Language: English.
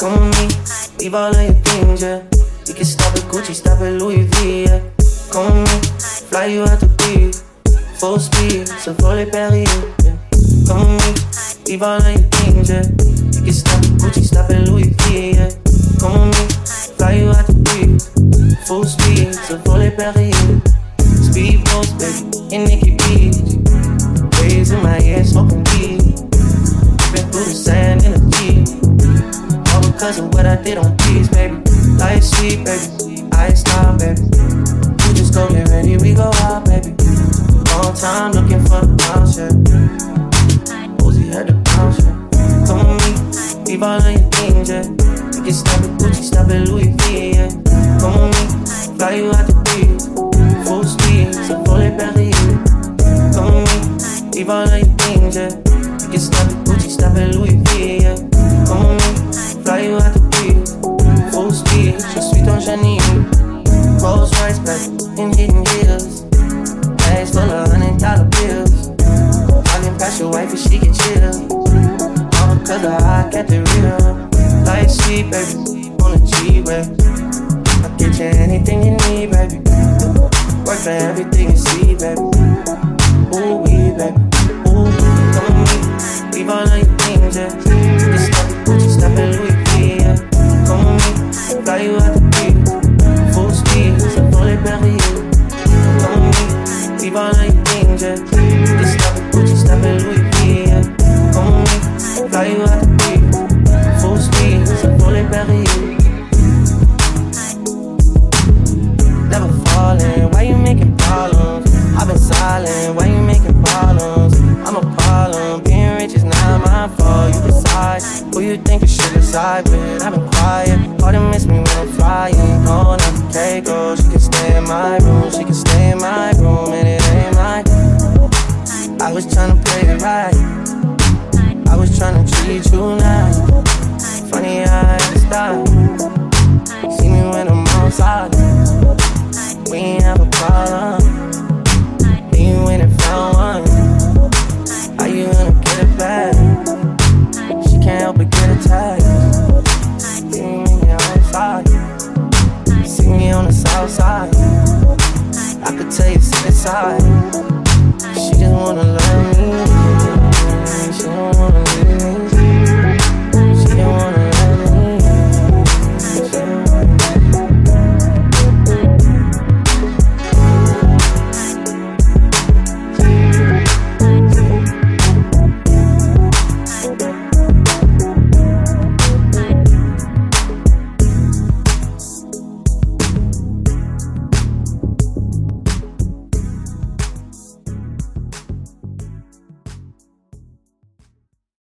leave all of your things, yeah. You can stop at Gucci, stop at Louis V, yeah. Come with me, fly you out to be full speed, so volley Paris, yeah. Come with me, leave all of your things, yeah. You can stop at Gucci, stop at Louis V, yeah. Come with me, fly you out to be full speed, so volley Paris. Speedboats, baby, in Nikki Beach. In my ear, smoking weed. Because of what I did on peace, baby. Life sweet, baby. I stop, baby. We just go get ready, we go out, baby. Long time looking for the bounce, yeah. Uzi had the bounce, yeah. Come with me, leave all of your things, yeah. You can stop at Gucci, stop at Louis V, yeah. Come with me, fly you out the beach. Full speed, so volley Paris. Come with me, leave all of your things, yeah. You can stop at Gucci, stop at Louis V, yeah. Baby, in hidden hills. Bags full of hundred dollar bills. I can pass your wife if she get chill. All because I kept it real. Life sweet, baby, on the G-Way. I'll get you anything you need, baby. Work for everything you see, baby. Ooh, we, baby. Ooh, come with me. Leave all of yeah. Stop Louis V, yeah. Me. Fly you out the beat. Full speed, never falling. Why you making problems? I've been silent. Why you making problems? I'm a problem. Being rich is not my fault. You decide who you think you should reside with. I've been quiet. All miss me when I'm flying. I was trying to play it right. I was trying to treat you nice. Funny how I stop. See me when I'm outside. We ain't have a problem. Then you went and found one. How you gonna get it back? She can't help but get attached. See me when you're outside. See me on the south side. I could tell you sit inside. She just wanna